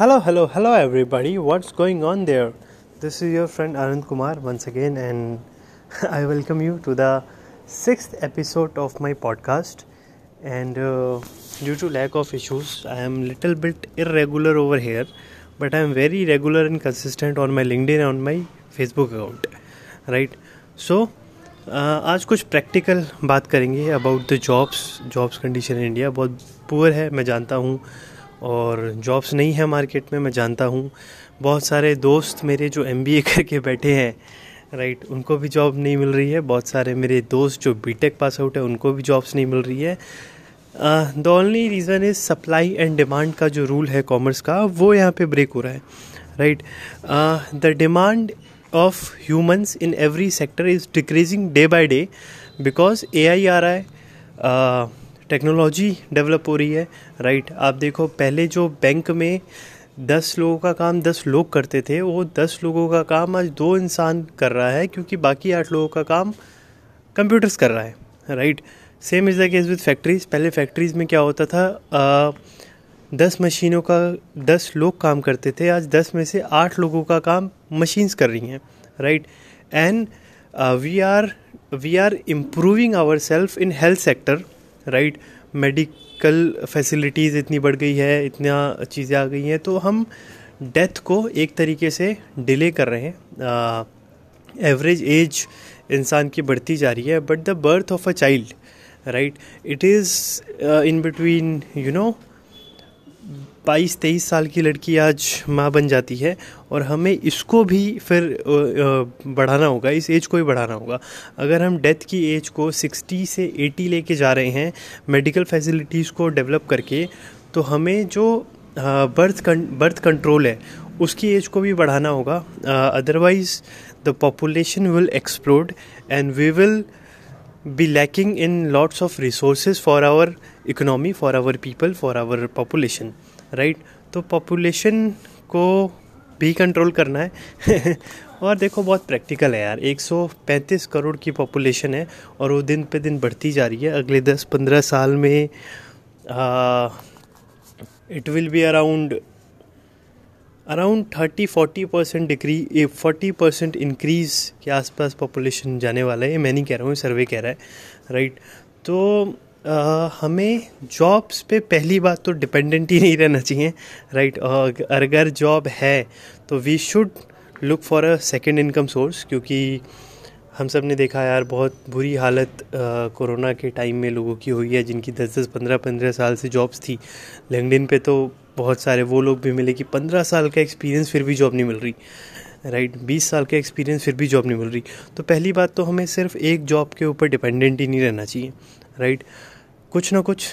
Hello, hello, hello, everybody. What's going on there? This is your friend Anand Kumar once again, and I welcome you to the sixth episode of my podcast. And uh, due to lack of issues, I am little bit irregular over here, but I am very regular and consistent on my LinkedIn and on my Facebook account. Right? So, uh, आज कुछ practical बात करेंगे about the jobs jobs condition India बहुत poor है मैं जानता हूँ और जॉब्स नहीं है मार्केट में मैं जानता हूँ। बहुत सारे दोस्त मेरे जो एमबीए करके बैठे हैं राइट उनको भी जॉब नहीं मिल रही है। बहुत सारे मेरे दोस्त जो बीटेक पास आउट है उनको भी जॉब्स नहीं मिल रही है। The only reason is supply and demand का जो रूल है कॉमर्स का वो यहाँ पे ब्रेक हो रहा है right the demand of humans in every sector is decreasing day by day because a आ रहा है। uh, टेक्नोलॉजी डेवलप हो रही है राइट आप देखो पहले जो बैंक में दस लोगों का काम दस लोग करते थे वो दस लोगों का काम आज दो इंसान कर रहा है क्योंकि बाकी आठ लोगों का काम कंप्यूटर्स कर रहा है right same is the case with factories पहले फैक्ट्रीज में क्या होता था? आ, दस मशीनों का दस लोग काम करते थे आज दस में से आठ लोगों का काम मशीन्स कर रही हैं right and we are we are improving our self in health sector right? Medical facilities इतनी बढ़ गई है, इतना चीज़ें आ गई हैं तो हम डेथ को एक तरीके से डिले कर रहे हैं। एवरेज एज इंसान की बढ़ती जा रही है but the birth of a child right it is in between you know बाईस तेईस साल की लड़की आज माँ बन जाती है और हमें इसको भी फिर बढ़ाना होगा इस एज को ही बढ़ाना होगा। अगर हम डेथ की एज को सिक्सटी से एटी लेके जा रहे हैं मेडिकल फैसिलिटीज़ को डेवलप करके तो हमें जो बर्थ कं, बर्थ कंट्रोल है उसकी एज को भी बढ़ाना होगा। Otherwise the population will explode and we will be lacking in lots of resources for our economy for our people for our population right? तो पॉपुलेशन को भी कंट्रोल करना है। और देखो बहुत प्रैक्टिकल है यार। 135 करोड़ की पॉपुलेशन है और वो दिन पे दिन बढ़ती जा रही है। अगले 10-15 साल में it will be around around thirty forty percent decrease forty percent increase के आसपास पॉपुलेशन जाने वाला है। मैं नहीं कह रहा हूँ सर्वे कह रहा है। राइट तो आ, हमें जॉब्स पे पहली बात तो डिपेंडेंट ही नहीं रहना चाहिए राइट अगर जॉब है तो we should look for a second income source क्योंकि हम सबने देखा यार बहुत बुरी हालत कोरोना के टाइम में लोगों की हुई है जिनकी दस दस पंद्रह पंद्रह साल से जॉब्स थी। लिंकडिन पे तो बहुत सारे वो लोग भी मिले कि पंद्रह साल का एक्सपीरियंस फिर भी जॉब नहीं मिल रही राइट right, बीस साल का एक्सपीरियंस फिर भी जॉब नहीं मिल रही। तो पहली बात तो हमें सिर्फ़ एक जॉब के ऊपर डिपेंडेंट ही नहीं रहना चाहिए। राइट कुछ ना कुछ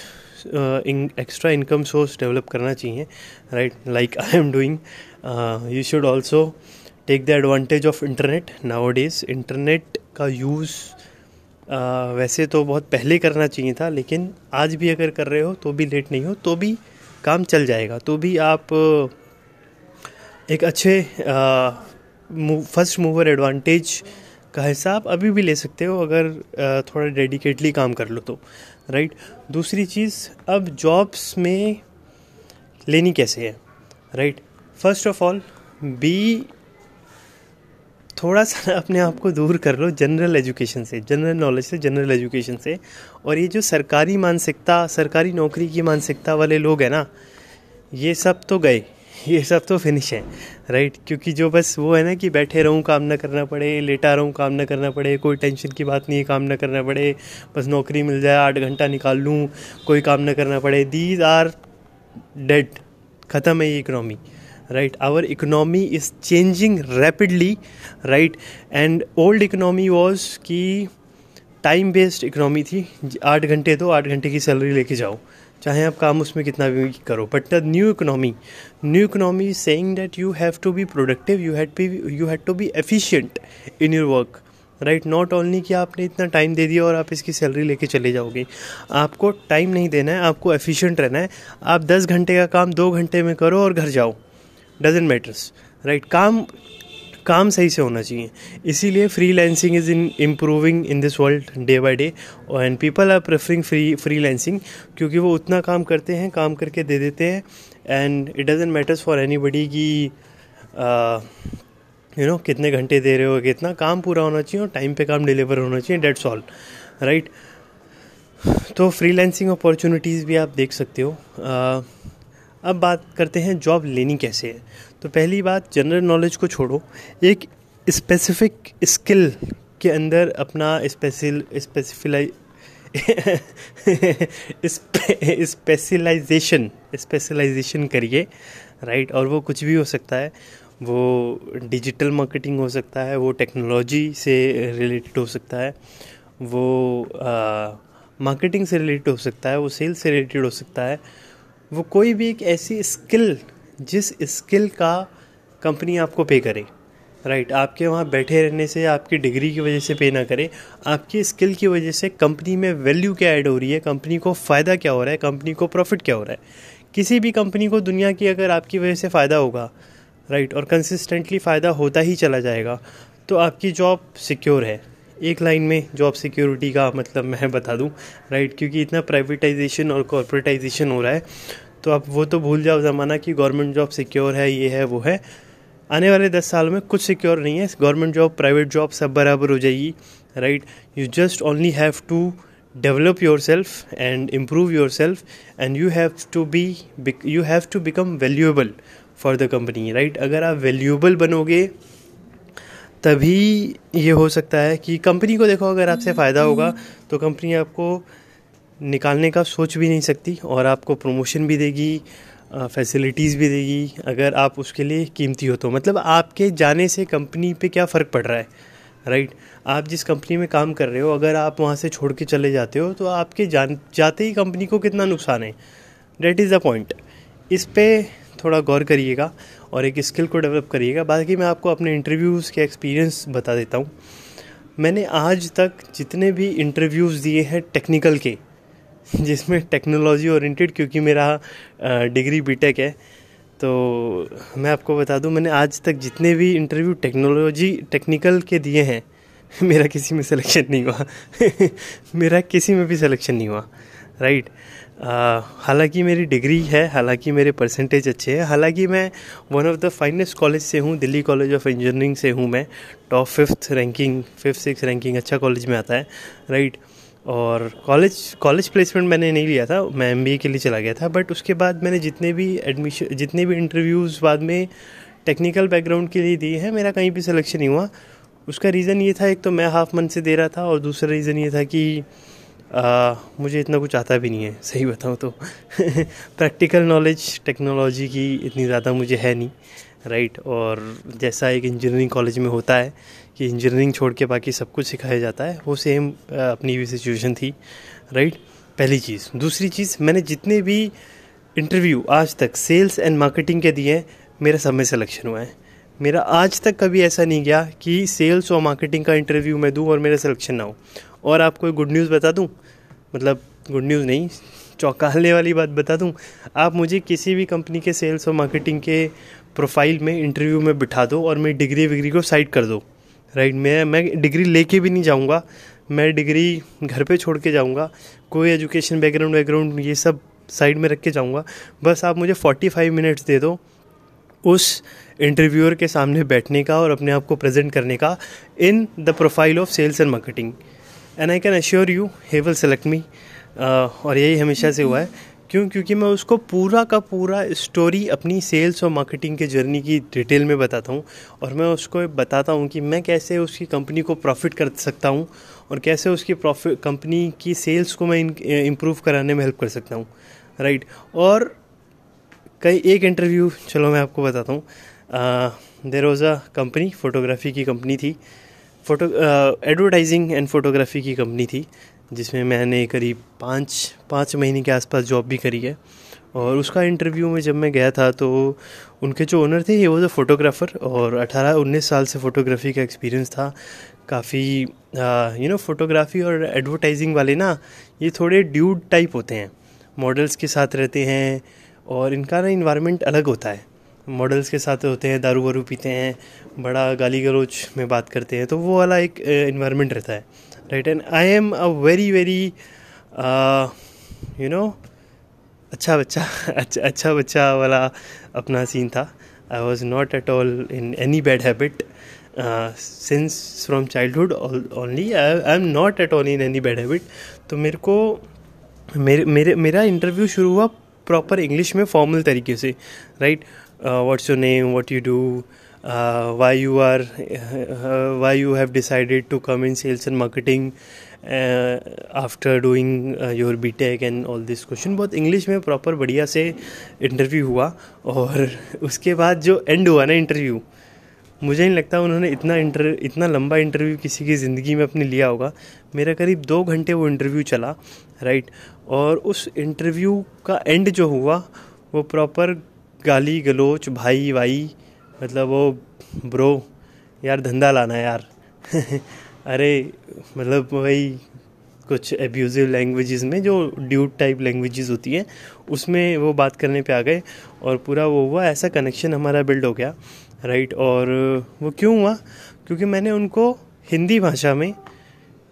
एक्स्ट्रा इनकम सोर्स डेवलप करना चाहिए right like I am doing you should also take the advantage of internet nowadays internet का यूज़ वैसे तो बहुत पहले करना चाहिए था, लेकिन आज भी अगर कर रहे हो तो भी लेट नहीं हो तो भी काम चल जाएगा। तो भी आप, एक अच्छे फ़र्स्ट मूवर एडवांटेज का हिसाब अभी भी ले सकते हो अगर थोड़ा डेडिकेटली काम कर लो तो राइट दूसरी चीज़, अब जॉब्स में लेनी कैसे है right first of all be थोड़ा सा अपने आप को दूर कर लो जनरल एजुकेशन से जनरल नॉलेज से जनरल एजुकेशन से। और ये जो सरकारी मानसिकता, सरकारी नौकरी की मानसिकता वाले लोग हैं ना, ये सब तो गए। ये सब तो फिनिश है राइट क्योंकि जो बस वो है ना कि बैठे रहूँ, काम ना करना पड़े, लेटा रहूँ, काम ना करना पड़े, कोई टेंशन की बात नहीं है, काम ना करना पड़े, बस नौकरी मिल जाए, आठ घंटा निकाल लूँ, कोई काम ना करना पड़े। दीज आर डेड ख़त्म है ये economy right our economy is changing rapidly right and old economy was कि टाइम बेस्ड इकनॉमी थी। आठ घंटे दो, आठ घंटे की सैलरी लेके जाओ। चाहे आप काम उसमें कितना भी करो but the new economy new economy saying that you have to be productive you had be you had to be efficient in your work right not only कि आपने इतना टाइम दे दिया और आप इसकी सैलरी लेके चले जाओगे। आपको टाइम नहीं देना है, आपको एफिशिएंट रहना है। आप दस घंटे का काम दो घंटे में करो और घर जाओ। डजेंट मैटर्स राइट काम काम सही से होना चाहिए। इसीलिए freelancing is in improving in this world day by day and people are preferring free freelancing क्योंकि वो उतना काम करते हैं काम करके दे देते हैं and it doesn't matters for anybody की यू नो कितने घंटे दे रहे हो कितना काम पूरा होना चाहिए और टाइम पे काम डिलीवर होना चाहिए डेट्स ऑल राइट तो फ्रीलांसिंग अपॉर्चुनिटीज़ भी आप देख सकते हो। uh, अब बात करते हैं जॉब लेनी कैसे है। तो पहली बात जनरल नॉलेज को छोड़ो। एक स्पेसिफिक स्किल के अंदर अपना स्पेशल स्पेसिफिलाई स्पेशलाइजेशन स्पेशलाइजेशन करिए राइट और वो कुछ भी हो सकता है। वो डिजिटल मार्केटिंग हो सकता है, वो टेक्नोलॉजी से रिलेटेड हो सकता है। वो मार्केटिंग से रिलेटेड हो सकता है, वो सेल्स से रिलेटेड हो सकता है। वो कोई भी एक ऐसी स्किल जिस स्किल का कंपनी आपको पे करे राइट right, आपके वहाँ बैठे रहने से आपकी डिग्री की वजह से पे ना करे आपकी स्किल की वजह से कंपनी में वैल्यू क्या ऐड हो रही है कंपनी को फ़ायदा क्या हो रहा है कंपनी को प्रॉफिट क्या हो रहा है। किसी भी कंपनी को दुनिया की अगर आपकी वजह से फ़ायदा होगा राइट और कंसिस्टेंटली फ़ायदा होता ही चला जाएगा तो आपकी जॉब सिक्योर है। एक लाइन में जॉब सिक्योरिटी का मतलब मैं बता दूँ राइट क्योंकि इतना प्राइवेटाइजेशन और कॉरपोरेटाइजेशन हो रहा है। तो आप वो तो भूल जाओ ज़माना कि गवर्नमेंट जॉब सिक्योर है ये है वो है। आने वाले दस साल में कुछ सिक्योर नहीं है। गवर्नमेंट जॉब प्राइवेट जॉब सब बराबर हो जाएगी right you just only have to develop yourself and improve yourself and you have to be you have to become valuable for the company right अगर आप वैल्यूएबल बनोगे तभी ये हो सकता है कि कंपनी को देखो अगर आपसे फ़ायदा होगा तो कंपनी आपको निकालने का सोच भी नहीं सकती और आपको प्रमोशन भी देगी फैसिलिटीज़ भी देगी, अगर आप उसके लिए कीमती हो तो। मतलब आपके जाने से कंपनी पे क्या फ़र्क पड़ रहा है राइट आप जिस कंपनी में काम कर रहे हो, अगर आप वहाँ से छोड़ के चले जाते हो तो आपके जान, जाते ही कंपनी को कितना नुकसान है। डेट इज़ द पॉइंट इस पर थोड़ा गौर करिएगा और एक स्किल को डेवलप करिएगा। बाकी मैं आपको अपने इंटरव्यूज़ के एक्सपीरियंस बता देता हूँ। मैंने आज तक जितने भी इंटरव्यूज़ दिए हैं टेक्निकल के जिसमें टेक्नोलॉजी ओरिएंटेड क्योंकि मेरा डिग्री बीटेक है तो मैं आपको बता दूँ, मैंने आज तक जितने भी इंटरव्यू टेक्नोलॉजी टेक्निकल के दिए हैं, मेरा किसी में सिलेक्शन नहीं हुआ। मेरा किसी में भी सिलेक्शन नहीं हुआ राइट हालाँकि मेरी डिग्री है, हालाँकि मेरे परसेंटेज अच्छे हैं, हालाँकि मैं one of the finest college से हूँ दिल्ली कॉलेज ऑफ़ इंजीनियरिंग से हूँ मैं top fifth ranking fifth six ranking अच्छा कॉलेज में आता है राइट और कॉलेज कॉलेज प्लेसमेंट मैंने नहीं लिया था मैं एम के लिए चला गया था बट उसके बाद मैंने जितने भी एडमिशन जितने भी इंटरव्यूज़ बाद में टेक्निकल बैकग्राउंड के लिए दिए हैं मेरा कहीं भी सिलेक्शन नहीं हुआ। उसका रीज़न ये था एक तो मैं हाफ़ मंथ से दे रहा था और दूसरा रीज़न ये था कि आ, मुझे इतना कुछ आता भी नहीं है सही बताऊँ तो। प्रैक्टिकल नॉलेज टेक्नोलॉजी की इतनी ज़्यादा मुझे है नहीं। राइट, और जैसा एक इंजीनियरिंग कॉलेज में होता है कि इंजीनियरिंग छोड़ के बाकी सब कुछ सिखाया जाता है, वो सेम अपनी भी सिचुएशन थी, राइट? पहली चीज़। दूसरी चीज़, मैंने जितने भी इंटरव्यू आज तक सेल्स एंड मार्केटिंग के दिए मेरा सब में सिलेक्शन हुआ है। मेरा आज तक कभी ऐसा नहीं गया कि सेल्स और मार्केटिंग का इंटरव्यू मैं दूँ और मेरा सिलेक्शन ना हो। और आपको गुड न्यूज़ बता दूँ? मतलब गुड न्यूज़ नहीं चौंकाने वाली बात बता दूँ, आप मुझे किसी भी कंपनी के सेल्स और मार्केटिंग के प्रोफ़ाइल में इंटरव्यू में बिठा दो और मेरी डिग्री विग्री को साइड कर दो। राइट मैं मैं डिग्री लेके भी नहीं जाऊँगा। मैं डिग्री घर पे छोड़ के जाऊँगा। कोई एजुकेशन बैकग्राउंड बैकग्राउंड ये सब साइड में रख के जाऊँगा। बस आप मुझे फोर्टी फाइव मिनट्स दे दो उस इंटरव्यूअर के सामने बैठने का और अपने आप को प्रेजेंट करने का in the profile of sales and marketing and I can assure you he will select me और यही हमेशा से हुआ है। क्यों? क्योंकि मैं उसको पूरा का पूरा स्टोरी अपनी सेल्स और मार्केटिंग के जर्नी की डिटेल में बताता हूँ और मैं उसको बताता हूँ कि मैं कैसे उसकी कंपनी को प्रॉफिट कर सकता हूँ और कैसे उसकी प्रॉफिट कंपनी की सेल्स को मैं इम्प्रूव कराने में हेल्प कर सकता हूँ। राइट और कई, एक इंटरव्यू चलो मैं आपको बताता हूँ। There was a company photography की कंपनी थी। फ़ोटो एडवर्टाइजिंग एंड फोटोग्राफी की कंपनी थी। जिसमें मैंने करीब पाँच पाँच महीने के आसपास जॉब भी करी है। और उसका इंटरव्यू में जब मैं गया था तो उनके जो ओनर थे ये वो जो फोटोग्राफ़र और 18-19 साल से फ़ोटोग्राफी का एक्सपीरियंस था। काफ़ी यू नो फोटोग्राफी और एडवर्टाइजिंग वाले ना, ये थोड़े ड्यूड टाइप होते हैं। मॉडल्स के साथ रहते हैं और इनका ना इन्वायरमेंट अलग होता है। मॉडल्स के साथ होते हैं दारू वारू पीते हैं, बड़ा गाली गलोच में बात करते हैं तो वो वाला एक इन्वायरमेंट रहता है। Right and I am a very very you know अच्छा बच्चा अच्छा अच्छा बच्चा वाला अपना सीन था। I was not at all in any bad habit since from childhood only I am not at all in any bad habit तो मेरे को, मेरे मेरे, मेरा इंटरव्यू शुरू हुआ प्रॉपर इंग्लिश में फॉर्मल तरीके से। Right what's your name what you do why you are why you have decided to come in sales and marketing after doing your B tech and all this question बहुत English में proper बढ़िया से interview हुआ और उसके बाद जो and हुआ ना इंटरव्यू मुझे नहीं लगता उन्होंने इतना इंटर इतना लंबा इंटरव्यू किसी की ज़िंदगी में अपने लिया होगा। मेरा करीब दो घंटे वो इंटरव्यू चला राइट और उस इंटरव्यू का एंड जो हुआ, वो प्रॉपर गाली गलोच भाई वाई मतलब वो ब्रो यार धंधा लाना यार। अरे मतलब वही कुछ एब्यूजिव लैंग्वेजेस में जो ड्यूट टाइप लैंग्वेजेस होती हैं, उसमें वो बात करने पे आ गए और पूरा वो हुआ, ऐसा कनेक्शन हमारा बिल्ड हो गया राइट और वो क्यों हुआ? क्योंकि मैंने उनको हिंदी भाषा में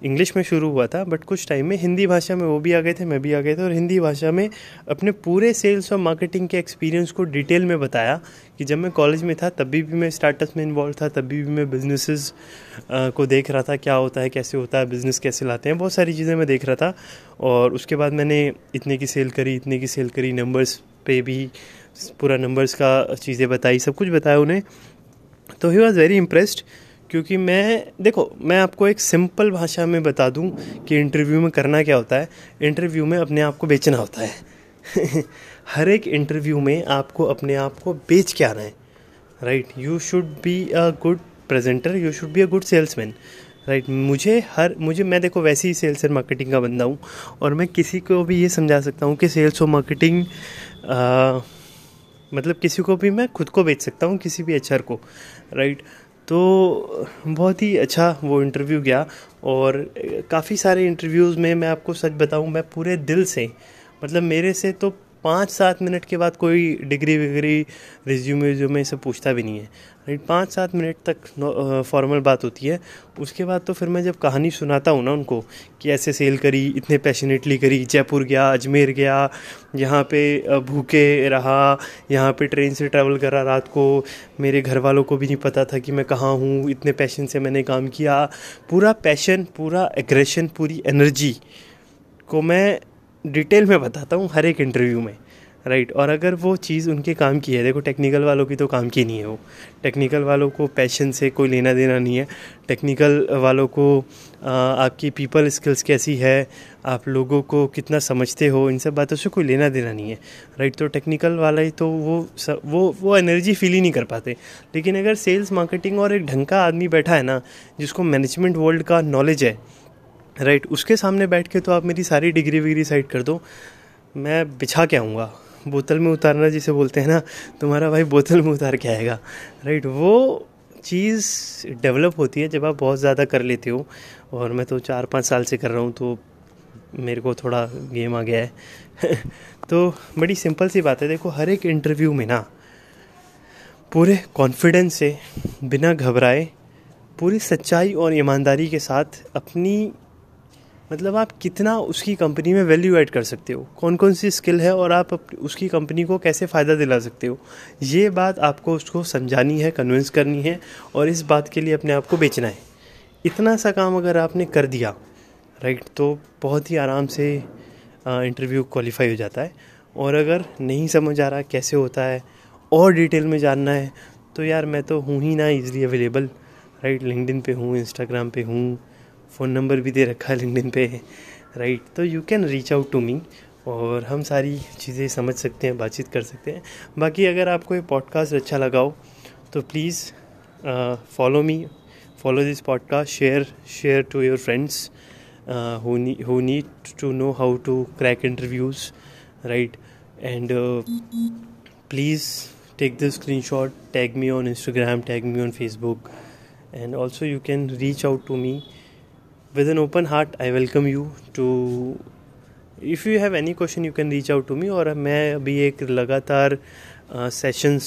इंग्लिश में शुरू हुआ था बट कुछ टाइम में हिंदी भाषा में वो भी आ गए थे, मैं भी आ गए थे, और हिंदी भाषा में अपने पूरे सेल्स और मार्केटिंग के एक्सपीरियंस को डिटेल में बताया कि जब मैं कॉलेज में था तभी भी मैं स्टार्टअप में इन्वॉल्व था तभी भी मैं बिजनेसेस को देख रहा था क्या होता है, कैसे होता है बिज़नेस कैसे लाते हैं, बहुत सारी चीज़ें मैं देख रहा था। और उसके बाद मैंने इतने की सेल करी, इतने की सेल करी नंबर्स पे भी, पूरा नंबर्स का चीज़ें बताई, सब कुछ बताया उन्हें। तो ही वॉज़ वेरी इम्प्रेस्ड क्योंकि मैं, देखो, मैं आपको एक सिंपल भाषा में बता दूँ कि इंटरव्यू में करना क्या होता है। इंटरव्यू में अपने आप को बेचना होता है। हर एक इंटरव्यू में आपको अपने आप को बेच के आना है। Right you should be a good presenter you should be a good salesman right मुझे हर, मुझे, मैं देखो, वैसे ही सेल्स एंड मार्केटिंग का बंदा हूँ और मैं किसी को भी ये समझा सकता हूँ कि सेल्स और मार्केटिंग मतलब किसी को भी मैं खुद को बेच सकता हूँ, किसी भी एचआर को। राइट तो बहुत ही अच्छा वो इंटरव्यू गया और काफ़ी सारे इंटरव्यूज़ में मैं आपको सच बताऊँ, मैं पूरे दिल से मतलब मेरे से तो पाँच सात मिनट के बाद कोई डिग्री विग्री, रिज्यूमे रिज्यूमे सब पूछता भी नहीं है। राइट पाँच सात मिनट तक फॉर्मल बात होती है। उसके बाद तो फिर मैं जब कहानी सुनाता हूँ ना उनको, कि ऐसे सेल करी, इतने पैशनेटली करी, जयपुर गया, अजमेर गया, यहाँ पे भूखे रहा, यहाँ पे ट्रेन से ट्रैवल करा रात को, मेरे घर वालों को भी नहीं पता था कि मैं कहाँ हूँ, इतने पैशन से मैंने काम किया। पूरा पैशन पूरा एग्रेशन पूरी एनर्जी को मैं डिटेल में बताता हूँ हर एक इंटरव्यू में राइट और अगर वो चीज़ उनके काम की है देखो टेक्निकल वालों की तो काम की नहीं है वो। टेक्निकल वालों को पैशन से कोई लेना देना नहीं है। टेक्निकल वालों को आ, आपकी पीपल स्किल्स कैसी है आप लोगों को कितना समझते हो इन सब बातों से कोई लेना देना नहीं है राइट तो टेक्निकल वाला ही तो वो वो वो एनर्जी फील ही नहीं कर पाते। लेकिन अगर सेल्स मार्केटिंग और एक ढंग का आदमी बैठा है ना जिसको मैनेजमेंट वर्ल्ड का नॉलेज है राइट उसके सामने बैठ के तो आप मेरी सारी डिग्री विग्री साइड कर दो। मैं बिछा के आऊँगा। बोतल में उतारना जिसे बोलते हैं ना, तुम्हारा भाई बोतल में उतार के आएगा। राइट वो चीज़ डेवलप होती है जब आप बहुत ज़्यादा कर लेते हो। और मैं तो चार पाँच साल से कर रहा हूँ तो मेरे को थोड़ा गेम आ गया है। तो बड़ी सिंपल सी बात है। देखो, हर एक इंटरव्यू में ना, पूरे कॉन्फिडेंस से, बिना घबराए, पूरी सच्चाई और ईमानदारी के साथ अपनी मतलब आप कितना उसकी कंपनी में वैल्यू ऐड कर सकते हो? कौन कौन सी स्किल है और आप उसकी कंपनी को कैसे फ़ायदा दिला सकते हो? ये बात आपको उसको समझानी है कन्विंस करनी है और इस बात के लिए अपने आप को बेचना है। इतना सा काम अगर आपने कर दिया राइट तो बहुत ही आराम से इंटरव्यू क्वालिफाई हो जाता है। और अगर नहीं समझ आ रहा कैसे होता है और डिटेल में जानना है तो यार मैं तो हूँ ही ना इजली अवेलेबल राइट लिंकडिन पे हूँ इंस्टाग्राम पे हूँ फ़ोन नंबर भी दे रखा है लिंकडिन पे राइट तो you can reach out to me और हम सारी चीज़ें समझ सकते हैं, बातचीत कर सकते हैं। बाकी अगर आपको ये पॉडकास्ट अच्छा लगा हो तो please follow me follow this podcast share share to your friends who need to know how to crack interviews right and please take the screenshot, tag me on instagram, tag me on facebook, and also you can reach out to me with an open heart i welcome you to if you have any question you can reach out to me और मैं अभी एक लगातार sessions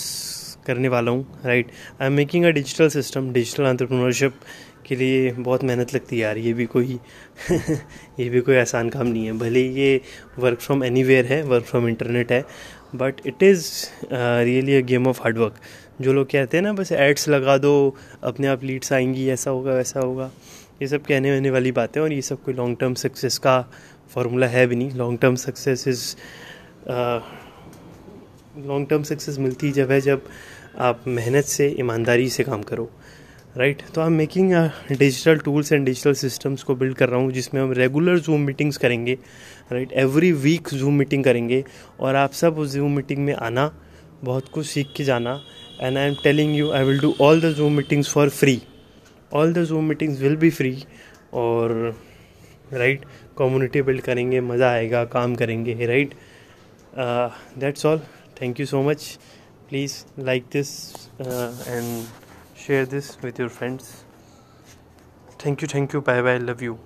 uh, करने वाला हूँ right I am making a digital system digital entrepreneurship के लिए बहुत मेहनत लगती है यार। ये भी कोई ये भी कोई आसान काम नहीं है। भले ये वर्क फ्रॉम एनी है वर्क फ्रॉम इंटरनेट है but it is really a game of hard work जो लोग कहते हैं ना बस एड्स लगा दो अपने आप लीड्स आएँगी ऐसा होगा वैसा होगा। ये सब कहने वहने वाली बातें और ये सब कोई लॉन्ग टर्म सक्सेस का फार्मूला है भी नहीं। Long term success is long term success मिलती जब है जब आप मेहनत से, ईमानदारी से काम करो राइट right? तो I am making digital tools and digital systems को बिल्ड कर रहा हूँ, जिसमें हम रेगुलर जूम मीटिंग्स करेंगे right every week zoom meeting करेंगे और आप सब उस जूम मीटिंग में आना, बहुत कुछ सीख के जाना। And I am telling you I will do all the zoom meetings for free all the zoom meetings will be free और राइट कम्युनिटी बिल्ड करेंगे, मज़ा आएगा, काम करेंगे right that's all thank you so much please like this and share this with your friends thank you thank you bye bye love you